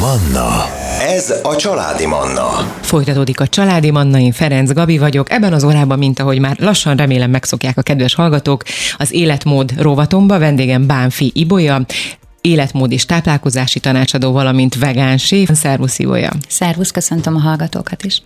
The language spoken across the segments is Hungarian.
Manna. Ez a Családi Manna. Folytatódik a Családi Manna, én Ferenc Gabi vagyok. Ebben az órában, mint ahogy már lassan remélem megszokják a kedves hallgatók, az életmód rovatomba vendégem Bánfi Ibolya, életmód és táplálkozási tanácsadó, valamint vegán séf. Szervusz, Ibolya! Szervusz, köszöntöm a hallgatókat is.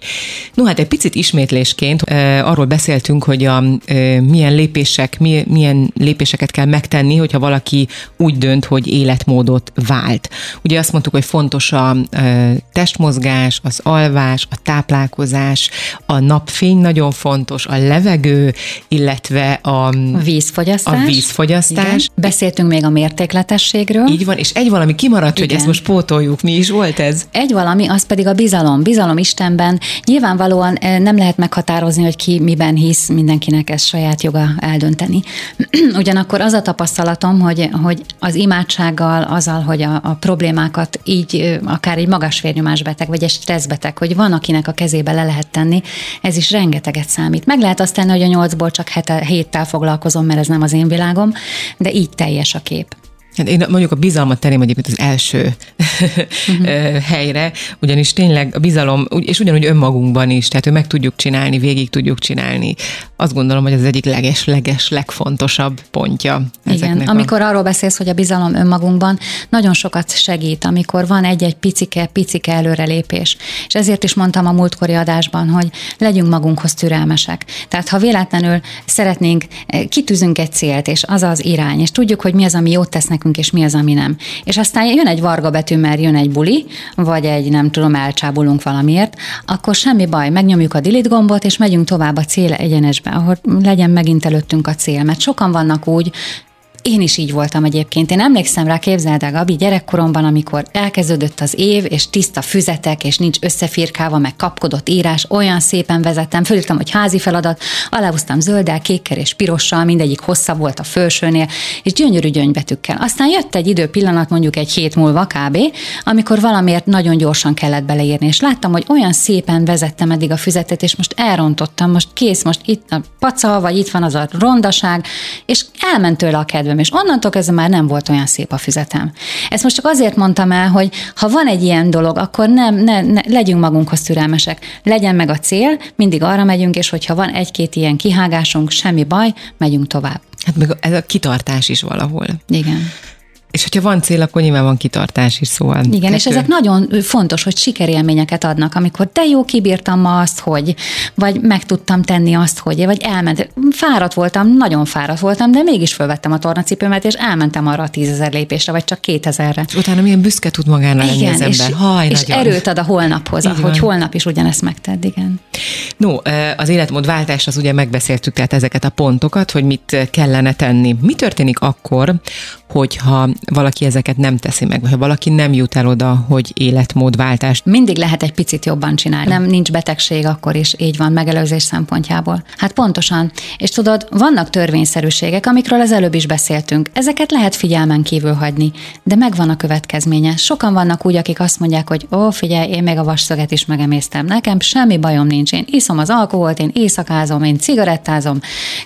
No, hát egy picit ismétlésként uh, arról beszéltünk, hogy a, uh, milyen lépések, mi, milyen lépéseket kell megtenni, hogyha valaki úgy dönt, hogy életmódot vált. Ugye azt mondtuk, hogy fontos a uh, testmozgás, az alvás, a táplálkozás, a napfény nagyon fontos, a levegő, illetve a, a vízfogyasztás. A vízfogyasztás. Igen. Beszéltünk még a mértékletességről, így van, és egy valami kimaradt, Igen. hogy ezt most pótoljuk. Mi is volt ez? Egy valami, az pedig a bizalom. Bizalom Istenben. Nyilvánvalóan eh, nem lehet meghatározni, hogy ki miben hisz, mindenkinek ez saját joga eldönteni. Ugyanakkor az a tapasztalatom, hogy, hogy az imádsággal, azzal, hogy a, a problémákat így, akár egy magas vérnyomásbeteg, vagy egy stresszbeteg, hogy van, akinek a kezébe le lehet tenni, ez is rengeteget számít. Meg lehet azt tenni, hogy a nyolcból csak hete, héttel foglalkozom, mert ez nem az én világom, de így teljes a kép. Hát én mondjuk a bizalmat tenném egyébként az első uh-huh. helyre, ugyanis tényleg a bizalom, és ugyanúgy önmagunkban is, tehát hogy meg tudjuk csinálni, végig tudjuk csinálni. Azt gondolom, hogy az egyik leges-leges, legfontosabb pontja. Igen, amikor a... arról beszélsz, hogy a bizalom önmagunkban nagyon sokat segít, amikor van egy-egy picike, picike előrelépés. És ezért is mondtam a múltkori adásban, hogy legyünk magunkhoz türelmesek. Tehát ha véletlenül szeretnénk, eh, kitűzünk egy célt, és az az irány, és tudjuk, hogy mi az, ami jót tesz nekünk, és mi az, ami nem. És aztán jön egy varga betű, mert jön egy buli, vagy egy nem tudom, elcsábulunk valamiért, akkor semmi baj, megnyomjuk a delete gombot, és megyünk tovább a cél egyenesbe, ahol legyen megint előttünk a cél. Mert sokan vannak úgy, én is így voltam egyébként. Én emlékszem rá, képzeld el, Gabi, gyerekkoromban, amikor elkezdődött az év, és tiszta füzetek, és nincs összefirkálva, meg kapkodott írás, olyan szépen vezettem, fölírtam, hogy házi feladat, aláhúztam zölddel, kékkel és pirossal, mindegyik hosszabb volt a felsőnél, és gyönyörű gyöngybetűkkel. Aztán jött egy idő pillanat, mondjuk egy hét múlva kb., amikor valamiért nagyon gyorsan kellett beleírni, és láttam, hogy olyan szépen vezettem eddig a füzetet, és most elrontottam, most kész, most itt a paca, vagy itt van az a rondaság, és elment tőle a kedve kedvem, és onnantól kezdve már nem volt olyan szép a füzetem. Ezt most csak azért mondtam el, hogy ha van egy ilyen dolog, akkor nem, ne, ne, legyünk magunkhoz türelmesek. Legyen meg a cél, mindig arra megyünk, és hogyha van egy-két ilyen kihágásunk, semmi baj, megyünk tovább. Hát meg ez a kitartás is valahol. Igen. És hogyha van cél, akkor nyilván van kitartás is, szóval. Igen, kettő. és ezek nagyon fontos, hogy sikerélményeket adnak, amikor te jó kibírtam ma azt, hogy, vagy meg tudtam tenni azt, hogy, vagy elment. Fáradt voltam, nagyon fáradt voltam, de mégis fölvettem a tornacipőmet, és elmentem arra a tízezer lépésre, vagy csak kétezerre. Utána milyen büszke tud magára lenni az ember. És, Haj, és nagyon. erőt ad a holnaphoz, Így hogy holnap is ugyanezt megtedd, igen. No, az életmódváltás, az ugye megbeszéltük tehát ezeket a pontokat, hogy mit kellene tenni. Mi történik akkor, hogyha valaki ezeket nem teszi meg, vagy ha valaki nem jut el oda, hogy életmódváltást. Mindig lehet egy picit jobban csinálni. Nem nincs betegség akkor is, így van, megelőzés szempontjából. Hát pontosan. És tudod, vannak törvényszerűségek, amikről az előbb is beszéltünk. Ezeket lehet figyelmen kívül hagyni, de megvan a következménye. Sokan vannak úgy, akik azt mondják, hogy ó, figyelj, én még a vasszöget is megemésztem. Nekem semmi bajom nincs. Én iszom az alkoholt, én éjszakázom, én cigarettázom.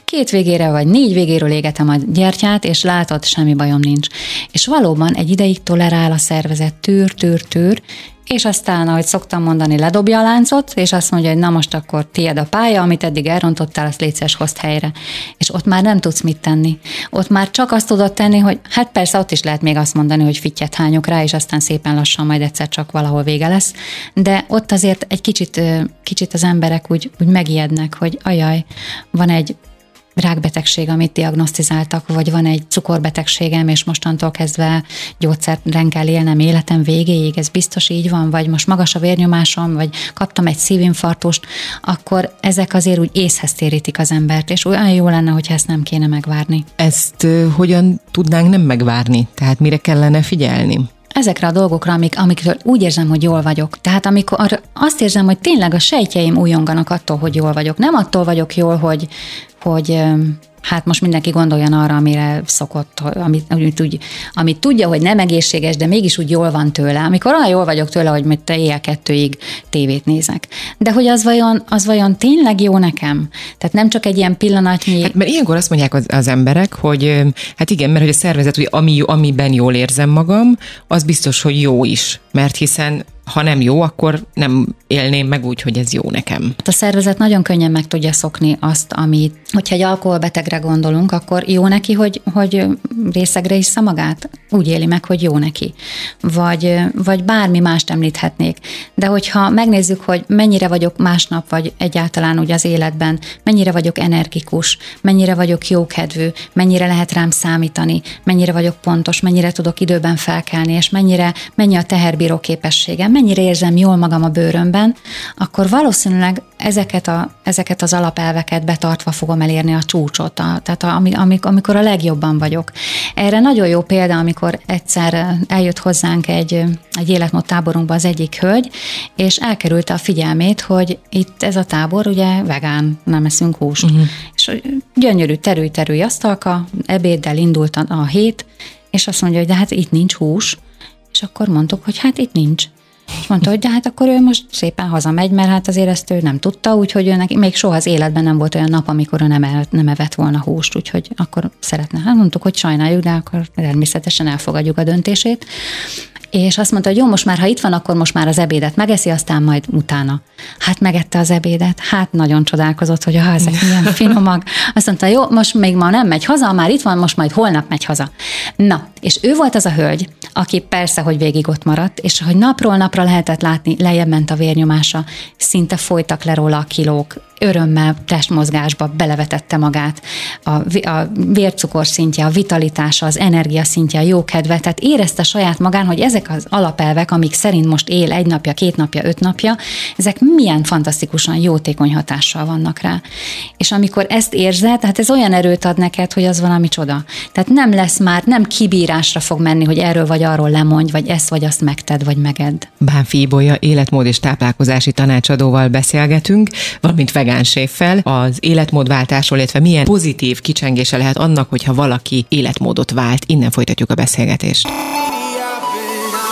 Két végére vagy négy végéről égetem a gyertyát, és látod, semmi bajom nincs és valóban egy ideig tolerál a szervezet, tűr, tűr, tűr, és aztán, ahogy szoktam mondani, ledobja a láncot, és azt mondja, hogy na most akkor tiéd a pálya, amit eddig elrontottál, azt létszes hozt helyre. És ott már nem tudsz mit tenni. Ott már csak azt tudod tenni, hogy hát persze ott is lehet még azt mondani, hogy fittyet hányok rá, és aztán szépen lassan majd egyszer csak valahol vége lesz. De ott azért egy kicsit, kicsit az emberek úgy, úgy megijednek, hogy ajaj, van egy rákbetegség, amit diagnosztizáltak, vagy van egy cukorbetegségem, és mostantól kezdve gyógyszeren kell élnem életem végéig, ez biztos így van, vagy most magas a vérnyomásom, vagy kaptam egy szívinfarktust, akkor ezek azért úgy észhez térítik az embert, és olyan jó lenne, hogyha ezt nem kéne megvárni. Ezt uh, hogyan tudnánk nem megvárni? Tehát mire kellene figyelni? ezekre a dolgokra, amik, amikről úgy érzem, hogy jól vagyok. Tehát amikor azt érzem, hogy tényleg a sejtjeim újonganak attól, hogy jól vagyok. Nem attól vagyok jól, hogy, hogy Hát most mindenki gondoljon arra, amire szokott, amit, amit, úgy, amit tudja, hogy nem egészséges, de mégis úgy jól van tőle. Amikor olyan jól vagyok tőle, hogy mit éjjel kettőig tévét nézek. De hogy az vajon, az vajon tényleg jó nekem? Tehát nem csak egy ilyen pillanatnyi... Hát, mert ilyenkor azt mondják az, az emberek, hogy hát igen, mert hogy a szervezet, hogy ami, amiben jól érzem magam, az biztos, hogy jó is. Mert hiszen ha nem jó, akkor nem élném meg úgy, hogy ez jó nekem. A szervezet nagyon könnyen meg tudja szokni azt, amit, hogyha egy alkoholbetegre gondolunk, akkor jó neki, hogy, hogy részegre is magát? Úgy éli meg, hogy jó neki. Vagy, vagy bármi mást említhetnék. De hogyha megnézzük, hogy mennyire vagyok másnap, vagy egyáltalán úgy az életben, mennyire vagyok energikus, mennyire vagyok jókedvű, mennyire lehet rám számítani, mennyire vagyok pontos, mennyire tudok időben felkelni, és mennyire, mennyi a teherbíró képességem, mennyire érzem jól magam a bőrömben, akkor valószínűleg ezeket, a, ezeket az alapelveket betartva fogom elérni a csúcsot, a, tehát a, amik, amikor a legjobban vagyok. Erre nagyon jó példa, amikor egyszer eljött hozzánk egy, egy életmód táborunkba az egyik hölgy, és elkerülte a figyelmét, hogy itt ez a tábor ugye vegán, nem eszünk húst. Uh-huh. És gyönyörű terű-terű asztalka, ebéddel indult a, a hét, és azt mondja, hogy de hát itt nincs hús, és akkor mondtuk, hogy hát itt nincs. És mondta, hogy de hát akkor ő most szépen hazamegy, mert hát azért ezt ő nem tudta, úgyhogy ő neki még soha az életben nem volt olyan nap, amikor ő nem, el, nem evett volna húst, úgyhogy akkor szeretne. Hát mondtuk, hogy sajnáljuk, de akkor természetesen elfogadjuk a döntését és azt mondta, hogy jó, most már, ha itt van, akkor most már az ebédet megeszi, aztán majd utána. Hát megette az ebédet, hát nagyon csodálkozott, hogy ha ezek milyen finomak. Azt mondta, jó, most még ma nem megy haza, már itt van, most majd holnap megy haza. Na, és ő volt az a hölgy, aki persze, hogy végig ott maradt, és hogy napról napra lehetett látni, lejjebb ment a vérnyomása, szinte folytak le róla a kilók, örömmel testmozgásba belevetette magát, a, a vércukor a vitalitása, az energia szintje, a jó kedve, tehát érezte saját magán, hogy ezek az alapelvek, amik szerint most él egy napja, két napja, öt napja, ezek milyen fantasztikusan jótékony hatással vannak rá. És amikor ezt érzed, tehát ez olyan erőt ad neked, hogy az valami csoda. Tehát nem lesz már, nem kibírásra fog menni, hogy erről vagy arról lemondj, vagy ezt vagy azt megted, vagy megedd. Bánfi Ibolya életmód és táplálkozási tanácsadóval beszélgetünk, valamint vegánséffel az életmódváltásról, illetve milyen pozitív kicsengése lehet annak, hogyha valaki életmódot vált. Innen folytatjuk a beszélgetést.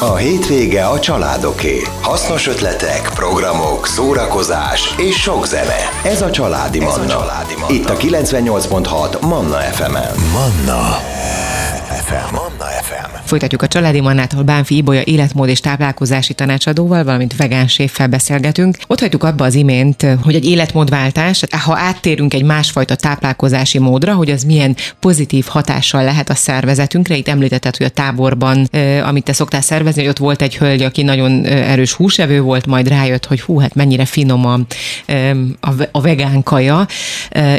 A hétvége a családoké. Hasznos ötletek, programok, szórakozás és sok zene. Ez a Családi Manna. Ez a Családi Manna. Itt a 98.6 Manna FM-en. Manna FM. Manna FM. Folytatjuk a Családi Mannát, ahol Bánfi Ibolya életmód és táplálkozási tanácsadóval, valamint vegán séffel beszélgetünk. Ott hagytuk abba az imént, hogy egy életmódváltás, ha áttérünk egy másfajta táplálkozási módra, hogy az milyen pozitív hatással lehet a szervezetünkre. Itt említetted, hogy a táborban, amit te szoktál szervezni, hogy ott volt egy hölgy, aki nagyon erős húsevő volt, majd rájött, hogy hú, hát mennyire finom a, a vegán kaja,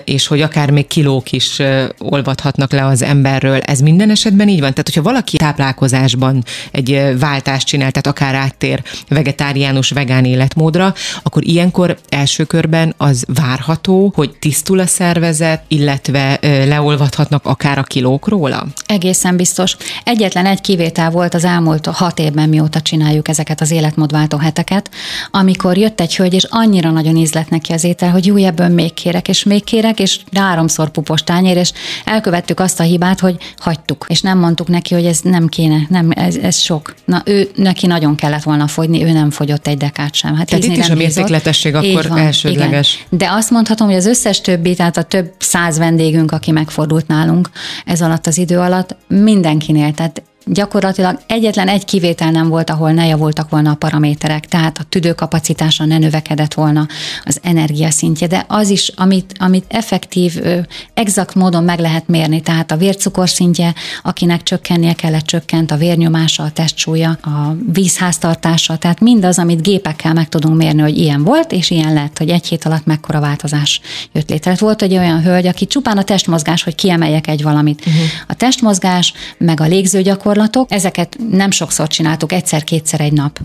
és hogy akár még kilók is olvadhatnak le az emberről. Ez minden esetben így van? Tehát, hogyha valaki táplálkozásban egy váltást csinál, tehát akár áttér vegetáriánus, vegán életmódra, akkor ilyenkor első körben az várható, hogy tisztul a szervezet, illetve leolvadhatnak akár a kilók róla? Egészen biztos. Egyetlen egy kivétel volt az elmúlt hat évben, mióta csináljuk ezeket az életmódváltó heteket, amikor jött egy hölgy, és annyira nagyon ízlett neki az étel, hogy jó, ebből még kérek, és még kérek, és háromszor pupos tányér, és elkövettük azt a hibát, hogy hagytuk, és nem mondtuk neki, hogy ez nem kéne, nem, ez, ez sok. Na, ő, neki nagyon kellett volna fogyni, ő nem fogyott egy dekát sem. Hát tehát itt is a mértékletesség akkor van, elsődleges. Igen. De azt mondhatom, hogy az összes többi, tehát a több száz vendégünk, aki megfordult nálunk ez alatt az idő alatt, mindenkinél, tehát gyakorlatilag egyetlen egy kivétel nem volt, ahol ne javultak volna a paraméterek, tehát a tüdőkapacitása ne növekedett volna, az energia szintje, de az is, amit, amit effektív, exakt módon meg lehet mérni, tehát a vércukor szintje, akinek csökkennie kellett, csökkent, a vérnyomása, a testsúlya, a vízháztartása, tehát mindaz, amit gépekkel meg tudunk mérni, hogy ilyen volt, és ilyen lett, hogy egy hét alatt mekkora változás jött létre. Hát volt egy olyan hölgy, aki csupán a testmozgás, hogy kiemeljek egy valamit. Uh-huh. A testmozgás, meg a légzőgyakorlat, gyakorlatok, ezeket nem sokszor csináltuk, egyszer-kétszer egy nap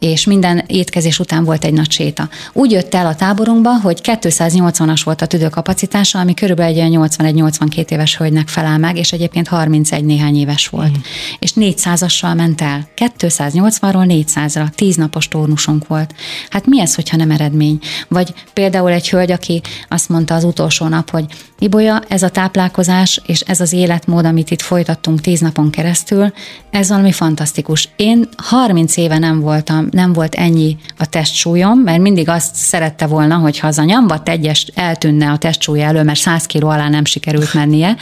és minden étkezés után volt egy nagy séta. Úgy jött el a táborunkba, hogy 280-as volt a tüdőkapacitása, ami körülbelül egy 81-82 éves hölgynek felel meg, és egyébként 31 néhány éves volt. Mm. És 400-assal ment el. 280-ról 400-ra, 10 napos tórnusunk volt. Hát mi ez, hogyha nem eredmény? Vagy például egy hölgy, aki azt mondta az utolsó nap, hogy Ibolya, ez a táplálkozás és ez az életmód, amit itt folytattunk 10 napon keresztül, ez valami fantasztikus. Én 30 éve nem voltam, nem volt ennyi a testsúlyom, mert mindig azt szerette volna, hogy ha az a nyambat egyes eltűnne a testsúlya elő, mert 100 kiló alá nem sikerült mennie,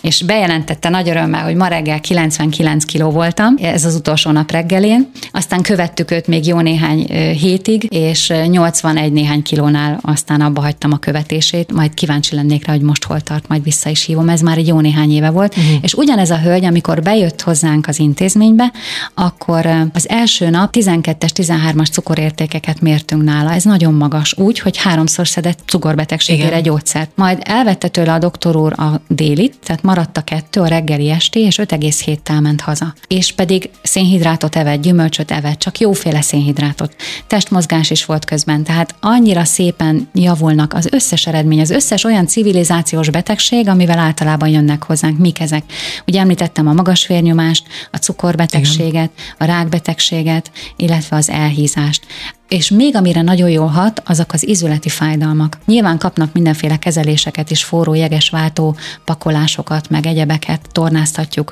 és bejelentette nagy örömmel, hogy ma reggel 99 kiló voltam, ez az utolsó nap reggelén, aztán követtük őt még jó néhány hétig, és 81 néhány kilónál aztán abba hagytam a követését, majd kíváncsi lennék rá, hogy most hol tart, majd vissza is hívom, ez már egy jó néhány éve volt, uh-huh. és ugyanez a hölgy, amikor bejött hozzánk az intézménybe, akkor az első nap 12-es, 13-as cukorértékeket mértünk nála. Ez nagyon magas, úgy, hogy háromszor szedett cukorbetegségére Igen. gyógyszert. Majd elvette tőle a doktor úr a délit, tehát maradt a kettő, a reggeli esti, és 5,7-tel ment haza. És pedig szénhidrátot evett, gyümölcsöt evett, csak jóféle szénhidrátot. Testmozgás is volt közben, tehát annyira szépen javulnak az összes eredmény, az összes olyan civilizációs betegség, amivel általában jönnek hozzánk. Mik ezek? Ugye említettem a magas vérnyomást, a cukorbetegséget, Igen. a rákbetegséget, illetve az elhízást és még amire nagyon jól hat, azok az izületi fájdalmak. Nyilván kapnak mindenféle kezeléseket is, forró jegesváltó pakolásokat, meg egyebeket, tornáztatjuk,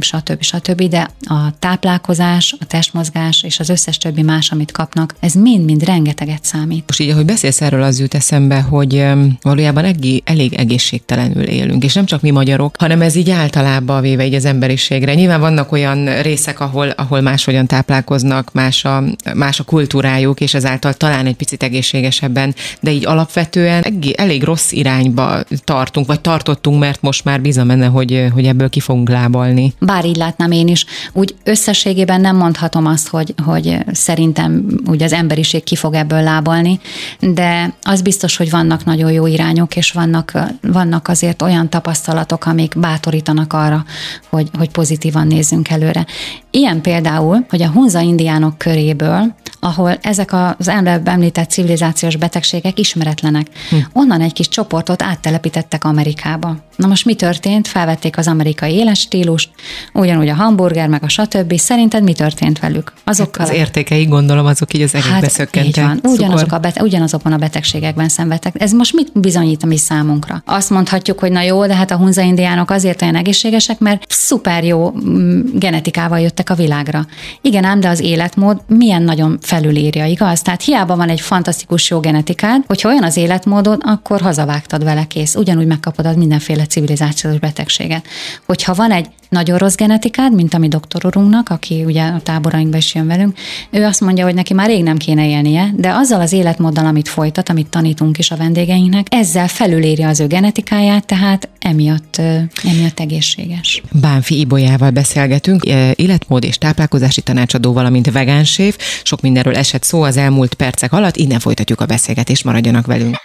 stb. stb. De a táplálkozás, a testmozgás és az összes többi más, amit kapnak, ez mind-mind rengeteget számít. Most így, ahogy beszélsz erről, az jut eszembe, hogy valójában elég, elég egészségtelenül élünk, és nem csak mi magyarok, hanem ez így általában véve így az emberiségre. Nyilván vannak olyan részek, ahol, ahol máshogyan táplálkoznak, más a, más a kultúrájuk, és ezáltal talán egy picit egészségesebben, de így alapvetően elég rossz irányba tartunk, vagy tartottunk, mert most már bízom benne, hogy, hogy ebből ki fogunk lábalni. Bár így látnám én is. Úgy összességében nem mondhatom azt, hogy, hogy szerintem úgy az emberiség ki fog ebből lábalni, de az biztos, hogy vannak nagyon jó irányok, és vannak, vannak azért olyan tapasztalatok, amik bátorítanak arra, hogy, hogy pozitívan nézzünk előre. Ilyen például, hogy a hunza indiánok köréből ahol ezek az előbb említett civilizációs betegségek ismeretlenek. Hm. Onnan egy kis csoportot áttelepítettek Amerikába. Na most mi történt? Felvették az amerikai éles stílust, ugyanúgy a hamburger, meg a stb. Szerinted mi történt velük? Azokkal hát az értékei gondolom azok így az egészbe hát, szökkentek. Van. Ugyanazok a bete- ugyanazokon a betegségekben szenvedtek. Ez most mit bizonyít a mi számunkra? Azt mondhatjuk, hogy na jó, de hát a hunza indiánok azért olyan egészségesek, mert szuper jó mm, genetikával jöttek a világra. Igen ám, de az életmód milyen nagyon felülírja, igaz? Tehát hiába van egy fantasztikus jó genetikád, hogyha olyan az életmódod, akkor hazavágtad vele kész. Ugyanúgy megkapod mindenféle civilizációs betegséget. Hogyha van egy nagyon rossz genetikád, mint a mi doktorunknak, aki ugye a táborainkba is jön velünk, ő azt mondja, hogy neki már rég nem kéne élnie, de azzal az életmóddal, amit folytat, amit tanítunk is a vendégeinknek, ezzel felülírja az ő genetikáját, tehát emiatt, emiatt egészséges. Bánfi Ibolyával beszélgetünk, életmód és táplálkozási tanácsadó, valamint vegánsév. Sok mindenről esett szó az elmúlt percek alatt, innen folytatjuk a beszélgetést, maradjanak velünk.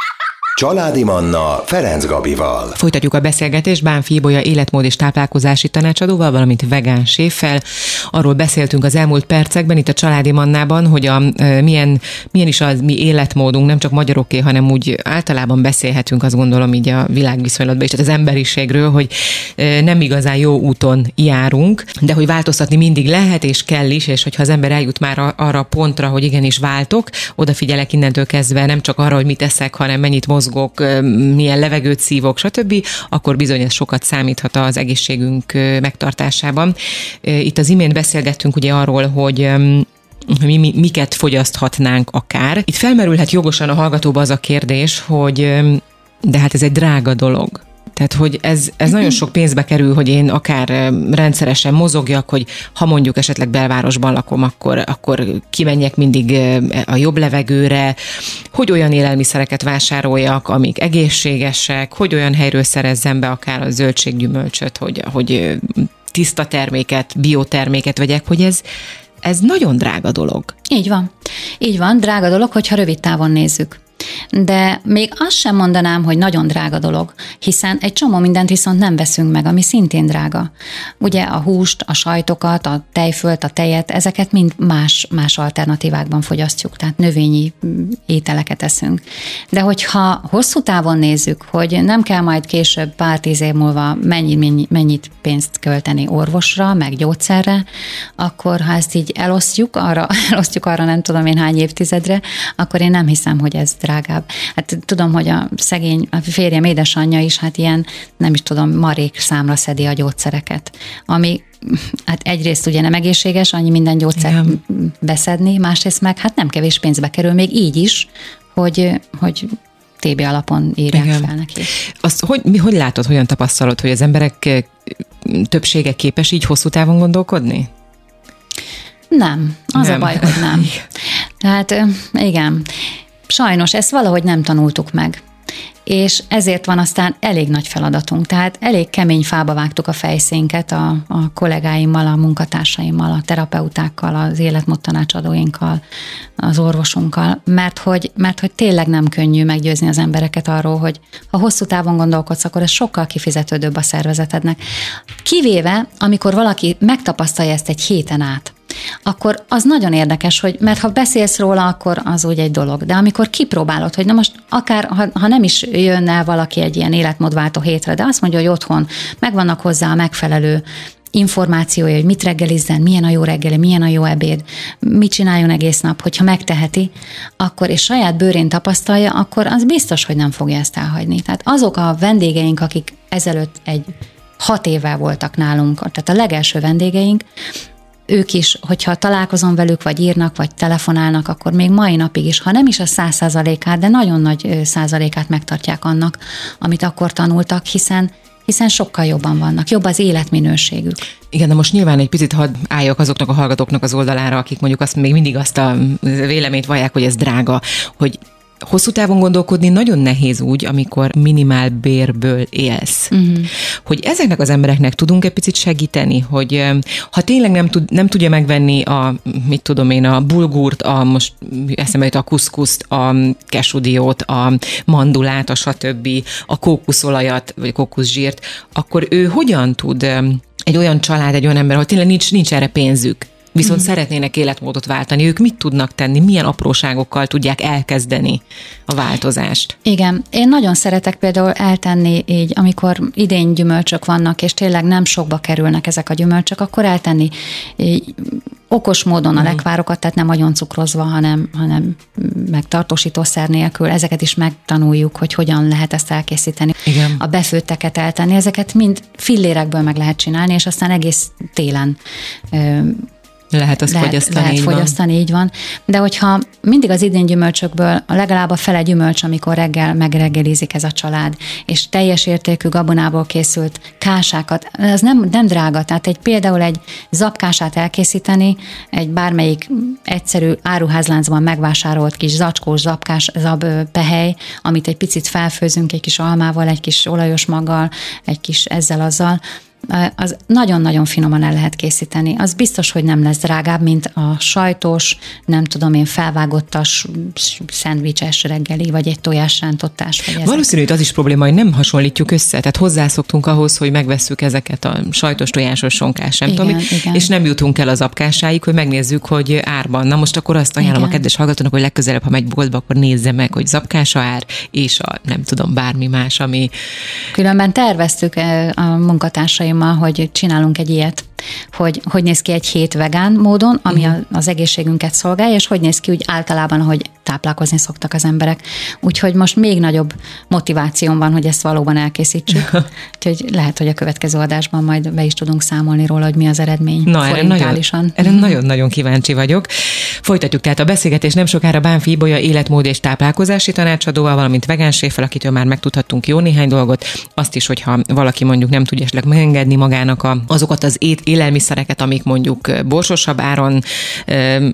Családi Manna Ferenc Gabival. Folytatjuk a beszélgetést Bán Fíbolya életmód és táplálkozási tanácsadóval, valamint vegán séffel. Arról beszéltünk az elmúlt percekben itt a Családi Mannában, hogy a, milyen, milyen is az mi életmódunk, nem csak magyaroké, hanem úgy általában beszélhetünk, azt gondolom így a világviszonylatban és az emberiségről, hogy nem igazán jó úton járunk, de hogy változtatni mindig lehet és kell is, és hogyha az ember eljut már arra pontra, hogy igenis váltok, odafigyelek innentől kezdve nem csak arra, hogy mit eszek, hanem mennyit mozgok, mozgok, milyen levegőt szívok, stb., akkor bizony ez sokat számíthat az egészségünk megtartásában. Itt az imént beszélgettünk ugye arról, hogy mi, mi, miket fogyaszthatnánk akár. Itt felmerülhet jogosan a hallgatóba az a kérdés, hogy de hát ez egy drága dolog. Tehát, hogy ez, ez nagyon sok pénzbe kerül, hogy én akár rendszeresen mozogjak, hogy ha mondjuk esetleg belvárosban lakom, akkor, akkor kimenjek mindig a jobb levegőre, hogy olyan élelmiszereket vásároljak, amik egészségesek, hogy olyan helyről szerezzem be akár a zöldséggyümölcsöt, hogy, hogy tiszta terméket, bioterméket vegyek, hogy ez, ez nagyon drága dolog. Így van. Így van, drága dolog, hogyha rövid távon nézzük. De még azt sem mondanám, hogy nagyon drága dolog, hiszen egy csomó mindent viszont nem veszünk meg, ami szintén drága. Ugye a húst, a sajtokat, a tejfölt, a tejet, ezeket mind más, más alternatívákban fogyasztjuk, tehát növényi mm, ételeket eszünk. De hogyha hosszú távon nézzük, hogy nem kell majd később pár tíz év múlva mennyi, mennyi, mennyit pénzt költeni orvosra, meg gyógyszerre, akkor ha ezt így elosztjuk arra, elosztjuk arra nem tudom én hány évtizedre, akkor én nem hiszem, hogy ez drágább. Hát tudom, hogy a szegény a férjem édesanyja is hát ilyen, nem is tudom, marék számra szedi a gyógyszereket, ami hát egyrészt ugye nem egészséges, annyi minden gyógyszer Igen. beszedni, másrészt meg hát nem kevés pénzbe kerül, még így is, hogy, hogy TB alapon írják Igen. fel neki. Azt hogy, mi, hogy látod, hogyan tapasztalod, hogy az emberek többsége képes így hosszú távon gondolkodni? Nem, az nem. a baj, hogy nem. Tehát igen, sajnos ezt valahogy nem tanultuk meg és ezért van aztán elég nagy feladatunk. Tehát elég kemény fába vágtuk a fejszénket a, a kollégáimmal, a munkatársaimmal, a terapeutákkal, az életmód tanácsadóinkkal, az orvosunkkal, mert hogy, mert hogy tényleg nem könnyű meggyőzni az embereket arról, hogy ha hosszú távon gondolkodsz, akkor ez sokkal kifizetődőbb a szervezetednek. Kivéve, amikor valaki megtapasztalja ezt egy héten át, akkor az nagyon érdekes, hogy mert ha beszélsz róla, akkor az úgy egy dolog. De amikor kipróbálod, hogy na most akár, ha, ha nem is jön el valaki egy ilyen életmódváltó hétre, de azt mondja, hogy otthon megvannak hozzá a megfelelő információja, hogy mit reggelizzen, milyen a jó reggeli, milyen a jó ebéd, mit csináljon egész nap, hogyha megteheti, akkor és saját bőrén tapasztalja, akkor az biztos, hogy nem fogja ezt elhagyni. Tehát azok a vendégeink, akik ezelőtt egy hat évvel voltak nálunk, tehát a legelső vendégeink, ők is, hogyha találkozom velük, vagy írnak, vagy telefonálnak, akkor még mai napig is, ha nem is a száz százalékát, de nagyon nagy százalékát megtartják annak, amit akkor tanultak, hiszen hiszen sokkal jobban vannak, jobb az életminőségük. Igen, de most nyilván egy picit hadd álljak azoknak a hallgatóknak az oldalára, akik mondjuk azt még mindig azt a véleményt vallják, hogy ez drága, hogy hosszú távon gondolkodni nagyon nehéz úgy, amikor minimál bérből élsz. Uh-huh. Hogy ezeknek az embereknek tudunk egy picit segíteni, hogy ha tényleg nem, tud, nem tudja megvenni a, mit tudom én, a bulgurt, a most eszembe jut a kuszkuszt, a kesudiót, a mandulát, a stb., a kókuszolajat, vagy kókuszsírt, akkor ő hogyan tud egy olyan család, egy olyan ember, hogy tényleg nincs, nincs erre pénzük, viszont mm. szeretnének életmódot váltani. Ők mit tudnak tenni, milyen apróságokkal tudják elkezdeni a változást? Igen, én nagyon szeretek például eltenni így, amikor idén gyümölcsök vannak, és tényleg nem sokba kerülnek ezek a gyümölcsök, akkor eltenni így, okos módon a mhm. lekvárokat, tehát nem nagyon cukrozva, hanem, hanem meg tartósítószer nélkül. Ezeket is megtanuljuk, hogy hogyan lehet ezt elkészíteni. Igen. A befőtteket eltenni, ezeket mind fillérekből meg lehet csinálni, és aztán egész télen lehet azt lehet, fogyasztani. Lehet így fogyasztani, van. így van. De hogyha mindig az idén gyümölcsökből legalább a fele gyümölcs, amikor reggel megreggelizik ez a család, és teljes értékű gabonából készült kásákat, ez nem, nem drága, tehát egy például egy zapkását elkészíteni, egy bármelyik egyszerű áruházláncban megvásárolt kis zacskós zapkás zab pehely, amit egy picit felfőzünk egy kis almával, egy kis olajos maggal, egy kis ezzel-azzal, az nagyon-nagyon finoman el lehet készíteni. Az biztos, hogy nem lesz drágább, mint a sajtos, nem tudom én, felvágottas szendvicses reggeli, vagy egy tojásrántottás. Vagy Valószínű, hogy az is probléma, hogy nem hasonlítjuk össze. Tehát hozzászoktunk ahhoz, hogy megvesszük ezeket a sajtos, tojásos, sonkás, nem igen, tudom, igen. és nem jutunk el az apkásáig, hogy megnézzük, hogy árban. Na most akkor azt ajánlom igen. a kedves hallgatónak, hogy legközelebb, ha megy boltba, akkor nézze meg, hogy zapkása ár, és a nem tudom, bármi más, ami... Különben terveztük a munkatársaim kollégáimmal, hogy csinálunk egy ilyet hogy hogy néz ki egy hét vegán módon, ami uh-huh. az egészségünket szolgálja, és hogy néz ki úgy általában, ahogy táplálkozni szoktak az emberek. Úgyhogy most még nagyobb motivációm van, hogy ezt valóban elkészítsük. Úgyhogy lehet, hogy a következő adásban majd be is tudunk számolni róla, hogy mi az eredmény. Na, erre nagyon, erre mhm. nagyon-nagyon kíváncsi vagyok. Folytatjuk tehát a beszélgetés nem sokára Bánfi Ibolya életmód és táplálkozási tanácsadóval, valamint vegán séffel, akitől már megtudhattunk jó néhány dolgot. Azt is, hogyha valaki mondjuk nem tudja esetleg megengedni magának a, azokat az ét, élelmiszereket, amik mondjuk borsosabb áron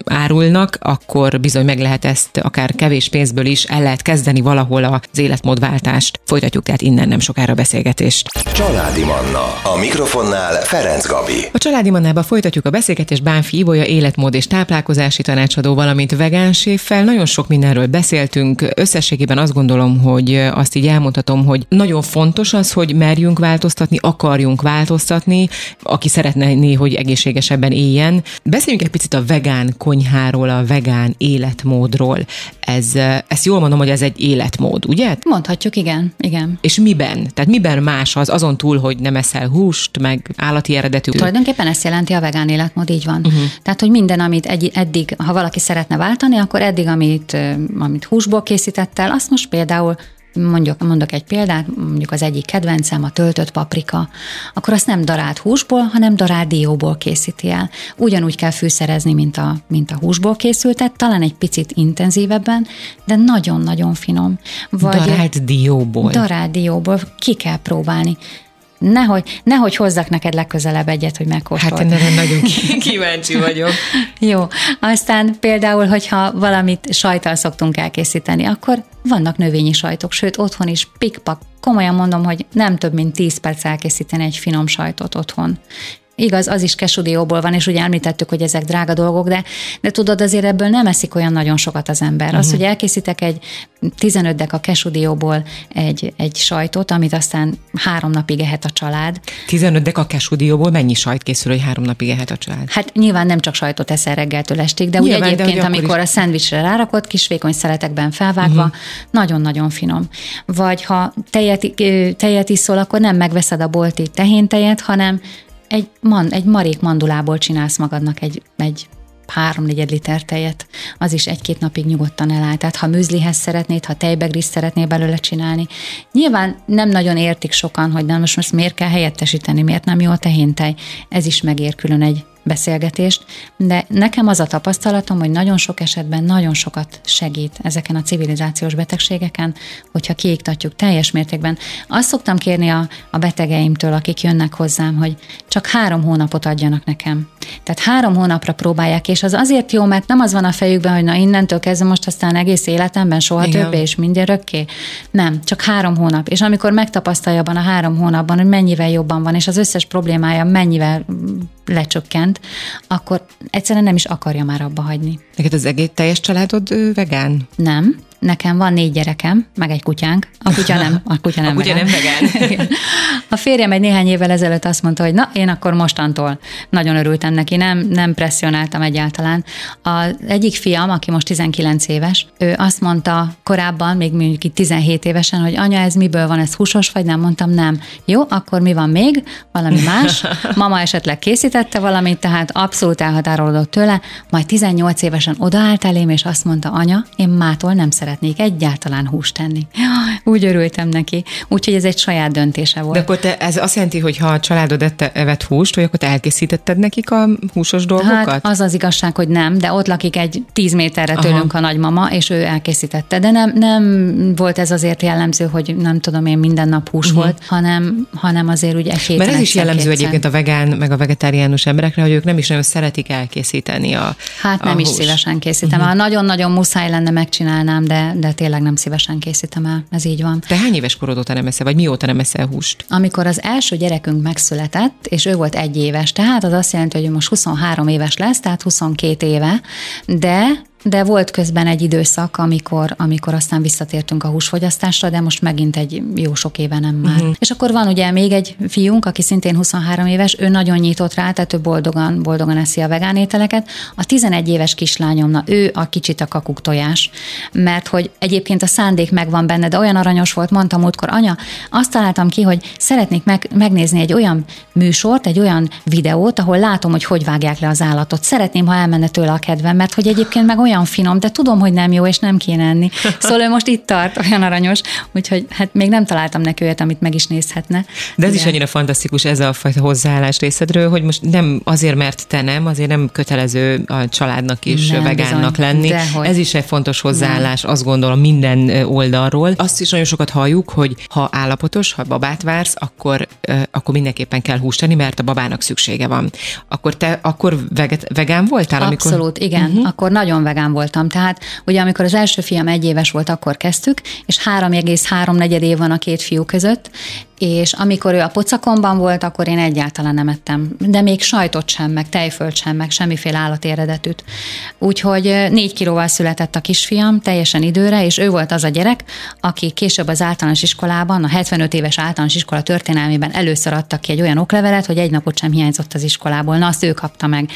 árulnak, akkor bizony meg lehet ezt akár kevés pénzből is el lehet kezdeni valahol az életmódváltást. Folytatjuk tehát innen nem sokára beszélgetést. Családi Manna. A mikrofonnál Ferenc Gabi. A Családi Mannában folytatjuk a beszélgetést Bánfi Ibolya életmód és táplálkozási tanácsadó, valamint vegánséffel. Nagyon sok mindenről beszéltünk. Összességében azt gondolom, hogy azt így elmondhatom, hogy nagyon fontos az, hogy merjünk változtatni, akarjunk változtatni, aki szeretné, hogy egészségesebben éljen. Beszéljünk egy picit a vegán konyháról, a vegán életmódról. Ez, ezt jól mondom, hogy ez egy életmód, ugye? Mondhatjuk, igen, igen. És miben? Tehát miben más az, azon túl, hogy nem eszel húst, meg állati eredetű? Tulajdonképpen ezt jelenti a vegán életmód, így van. Uh-huh. Tehát, hogy minden, amit egy, eddig, ha valaki szeretne váltani, akkor eddig, amit, amit húsból készített el, azt most például mondjuk, mondok egy példát, mondjuk az egyik kedvencem, a töltött paprika, akkor azt nem darált húsból, hanem darált dióból készíti el. Ugyanúgy kell fűszerezni, mint a, mint a húsból készültet, talán egy picit intenzívebben, de nagyon-nagyon finom. Vagy darált dióból. Darált dióból, ki kell próbálni nehogy, nehogy hozzak neked legközelebb egyet, hogy megkóstold. Hát én nagyon kíváncsi vagyok. Jó, aztán például, hogyha valamit sajtal szoktunk elkészíteni, akkor vannak növényi sajtok, sőt otthon is pikpak. Komolyan mondom, hogy nem több mint 10 perc elkészíteni egy finom sajtot otthon. Igaz, az is kesudióból van, és ugye említettük, hogy ezek drága dolgok, de, de tudod, azért ebből nem eszik olyan nagyon sokat az ember. Uh-huh. Az, mhm. hogy elkészítek egy 15 dek a kesudióból egy, egy sajtot, amit aztán három napig ehet a család. 15 dek a kesudióból mennyi sajt készül, hogy három napig ehet a család? Hát nyilván nem csak sajtot eszel reggeltől estig, de nyilván, úgy egyébként, de amikor is... a szendvicsre rárakott, kis vékony szeletekben felvágva, uh-huh. nagyon-nagyon finom. Vagy ha tejet, tejet iszol, akkor nem megveszed a bolti tehéntejet, hanem egy, man, egy marék mandulából csinálsz magadnak egy, egy háromnegyed liter tejet, az is egy-két napig nyugodtan eláll. Tehát ha műzlihez szeretnéd, ha tejbegrisz szeretnél belőle csinálni. Nyilván nem nagyon értik sokan, hogy nem most, most miért kell helyettesíteni, miért nem jó a tehéntej. Ez is megér külön egy beszélgetést, de nekem az a tapasztalatom, hogy nagyon sok esetben nagyon sokat segít ezeken a civilizációs betegségeken, hogyha kiiktatjuk teljes mértékben. Azt szoktam kérni a, a betegeimtől, akik jönnek hozzám, hogy csak három hónapot adjanak nekem. Tehát három hónapra próbálják, és az azért jó, mert nem az van a fejükben, hogy na innentől kezdve most aztán egész életemben soha Igen. többé és mindörökké. Nem, csak három hónap. És amikor megtapasztalja abban a három hónapban, hogy mennyivel jobban van, és az összes problémája mennyivel lecsökkent, akkor egyszerűen nem is akarja már abba hagyni. Neked az egész teljes családod vegán? Nem. Nekem van négy gyerekem, meg egy kutyánk. A kutya nem, a kutya nem a kutya vegán. nem vegán. a férjem egy néhány évvel ezelőtt azt mondta, hogy na, én akkor mostantól nagyon örültem neki, nem, nem presszionáltam egyáltalán. Az egyik fiam, aki most 19 éves, ő azt mondta korábban, még mondjuk itt 17 évesen, hogy anya, ez miből van, ez húsos vagy nem? Mondtam, nem. Jó, akkor mi van még? Valami más? Mama esetleg készítette valamit, tehát abszolút elhatárolódott tőle, majd 18 évesen odaállt elém, és azt mondta, anya, én mától nem szeretem szeretnék egyáltalán húst tenni. Úgy örültem neki. Úgyhogy ez egy saját döntése volt. De akkor te, ez azt jelenti, hogy ha a családod ette, evett húst, vagy akkor te elkészítetted nekik a húsos dolgokat? Hát az az igazság, hogy nem, de ott lakik egy tíz méterre tőlünk Aha. a nagymama, és ő elkészítette. De nem, nem volt ez azért jellemző, hogy nem tudom én minden nap hús uh-huh. volt, hanem, hanem azért ugye egy Mert ez is jellemző kétszer. egyébként a vegán, meg a vegetáriánus emberekre, hogy ők nem is nagyon szeretik elkészíteni a Hát nem a is hús. szívesen készítem. Uh-huh. Ha nagyon-nagyon muszáj lenne, megcsinálnám, de de, tényleg nem szívesen készítem el, ez így van. Te hány éves korod óta nem eszel, vagy mióta nem eszel húst? Amikor az első gyerekünk megszületett, és ő volt egy éves, tehát az azt jelenti, hogy most 23 éves lesz, tehát 22 éve, de de volt közben egy időszak, amikor, amikor aztán visszatértünk a húsfogyasztásra, de most megint egy jó sok éve nem már. Uh-huh. És akkor van ugye még egy fiunk, aki szintén 23 éves, ő nagyon nyitott rá, tehát ő boldogan, boldogan eszi a vegán ételeket. A 11 éves kislányomna, ő a kicsit a kakuk tojás, mert hogy egyébként a szándék megvan benne, de olyan aranyos volt, mondtam múltkor, anya, azt találtam ki, hogy szeretnék meg, megnézni egy olyan műsort, egy olyan videót, ahol látom, hogy hogy vágják le az állatot. Szeretném, ha elmenne tőle a kedvem, mert hogy egyébként meg olyan olyan finom, de tudom, hogy nem jó, és nem kéne enni. Szóval ő most itt tart, olyan aranyos, úgyhogy hát még nem találtam neki olyat, amit meg is nézhetne. De ez de... is annyira fantasztikus ez a fajta hozzáállás részedről, hogy most nem azért, mert te nem, azért nem kötelező a családnak is nem, vegánnak bizony. lenni. Dehogy. Ez is egy fontos hozzáállás, nem. azt gondolom minden oldalról. Azt is nagyon sokat halljuk, hogy ha állapotos, ha babát vársz, akkor, akkor mindenképpen kell húst tenni, mert a babának szüksége van. Akkor te akkor veget, vegán voltál? Abszolút, amikor... igen. Uh-huh. Akkor nagyon vegán vegán voltam. Tehát ugye amikor az első fiam egy éves volt, akkor kezdtük, és 3,3 negyed év van a két fiú között, és amikor ő a pocakomban volt, akkor én egyáltalán nem ettem, de még sajtot sem, meg tejfölt sem, meg semmiféle állati eredetűt. Úgyhogy négy kilóval született a kisfiam, teljesen időre, és ő volt az a gyerek, aki később az általános iskolában, a 75 éves általános iskola történelmében először adtak ki egy olyan oklevelet, hogy egy napot sem hiányzott az iskolából. Na, azt ő kapta meg.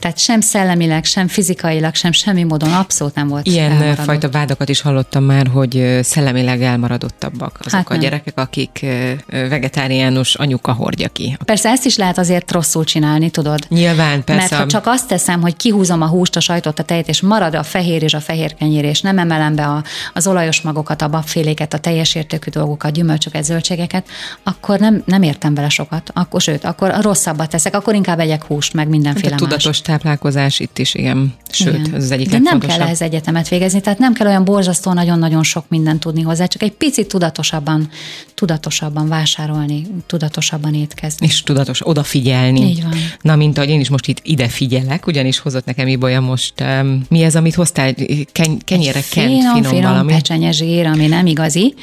Tehát sem szellemileg, sem fizikailag, sem semmi módon abszolút nem volt. Ilyen elmaradott. fajta vádakat is hallottam már, hogy szellemileg elmaradottabbak azok hát a gyerekek, akik vegetáriánus anyuka hordja ki. Persze ezt is lehet azért rosszul csinálni, tudod? Nyilván, persze. Mert ha csak azt teszem, hogy kihúzom a húst, a sajtot, a tejet, és marad a fehér és a fehér kenyér, és nem emelem be a, az olajos magokat, a babféléket, a teljes értékű dolgokat, gyümölcsöket, zöldségeket, akkor nem, nem értem vele sokat. Akkor, sőt, akkor rosszabbat teszek, akkor inkább egyek húst, meg mindenféle hát a tudatos más. táplálkozás itt is, igen. Sőt, igen. ez az egyik De nem kell ehhez egyetemet végezni, tehát nem kell olyan borzasztó nagyon-nagyon sok mindent tudni hozzá, csak egy picit tudatosabban, tudatosabban vásárolni, tudatosabban étkezni. És tudatos odafigyelni. Így van. Na, mint ahogy én is most itt ide figyelek, ugyanis hozott nekem Ibolya most, um, mi ez, amit hoztál? Ken, kenyére kent, finom, finom valami. pecsenye zsír, ami nem igazi,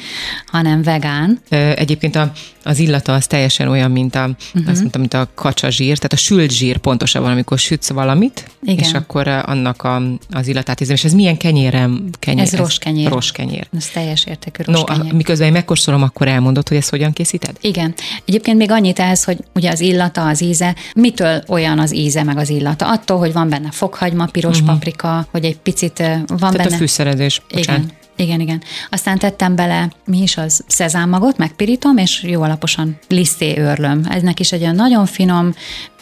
hanem vegán. Egyébként a, az illata az teljesen olyan, mint a, uh-huh. azt mondtam, mint a kacsa zsír, tehát a sült zsír pontosabban, amikor sütsz valamit, Igen. és akkor annak a, az illatát érzem. És ez milyen kenyérem? Kenyér, ez, ez roskenyér. Roskenyér. Ez teljes értékű roskenyér. No, miközben én megkóstolom, akkor elmondod, hogy ezt hogyan készíted? Igen. Egyébként még annyit ehhez, hogy ugye az illata, az íze, mitől olyan az íze meg az illata? Attól, hogy van benne fokhagyma, piros uh-huh. paprika, hogy egy picit van Tehát benne. a fűszerezés. Bocsánat. Igen. Igen, igen. Aztán tettem bele, mi is az, szezámmagot, megpirítom, és jó alaposan liszté őrlöm. Eznek is egy olyan nagyon finom,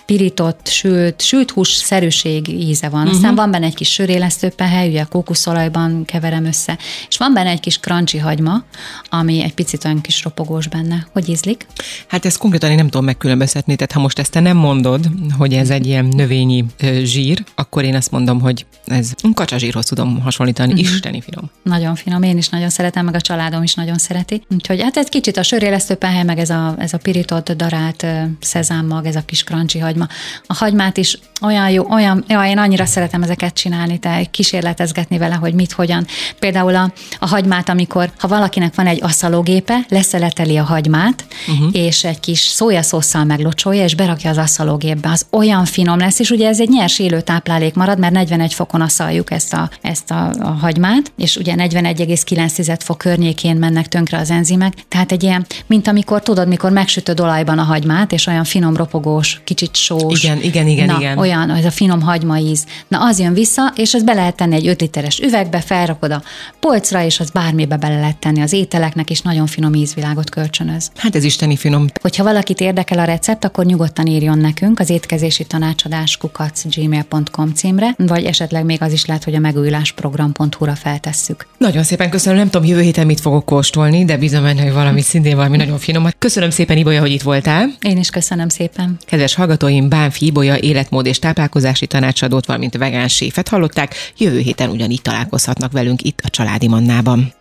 pirított, sült, sült hús szerűség íze van. Aztán uh-huh. van benne egy kis sörélesztő pehely, ugye kókuszolajban keverem össze, és van benne egy kis crunchy hagyma, ami egy picit olyan kis ropogós benne. Hogy ízlik? Hát ezt konkrétan én nem tudom megkülönböztetni, tehát ha most ezt te nem mondod, hogy ez egy ilyen növényi zsír, akkor én azt mondom, hogy ez kacsazsírhoz tudom hasonlítani, uh-huh. isteni finom. Nagyon finom, én is nagyon szeretem, meg a családom is nagyon szereti. Úgyhogy hát egy kicsit a sörélesztő pehely, meg ez a, ez a pirított, darált szezámmag, ez a kis crunchy hagyma, hagyma. A hagymát is olyan jó, olyan, ja, én annyira szeretem ezeket csinálni, te kísérletezgetni vele, hogy mit, hogyan. Például a, a hagymát, amikor, ha valakinek van egy asszalógépe, leszeleteli a hagymát, uh-huh. és egy kis szójaszósszal meglocsolja, és berakja az asszalógépbe, az olyan finom lesz, és ugye ez egy nyers élő táplálék marad, mert 41 fokon asszaljuk ezt a, ezt a, a hagymát, és ugye 41,9 fok környékén mennek tönkre az enzimek, tehát egy ilyen, mint amikor tudod, mikor megsütöd olajban a hagymát, és olyan finom, ropogós, kicsit sós. Igen, igen, igen, Na, igen. olyan, ez a finom hagymaíz. Na, az jön vissza, és ezt be lehet tenni egy 5 literes üvegbe, felrakod a polcra, és az bármibe bele lehet tenni az ételeknek, és nagyon finom ízvilágot kölcsönöz. Hát ez isteni finom. Hogyha valakit érdekel a recept, akkor nyugodtan írjon nekünk az étkezési tanácsadás kukac.gmail.com címre, vagy esetleg még az is lehet, hogy a megújulásprogram.hu-ra feltesszük. Nagyon szépen köszönöm, nem tudom, jövő héten mit fogok kóstolni, de bízom benne, hogy valami szintén valami nagyon finom. Köszönöm szépen, Ibolya, hogy itt voltál. Én is köszönöm szépen. Kedves hallgatóim, hallgatóim Bánfi Ibolya életmód és táplálkozási tanácsadót, valamint vegán séfet hallották. Jövő héten ugyanígy találkozhatnak velünk itt a Családi Mannában.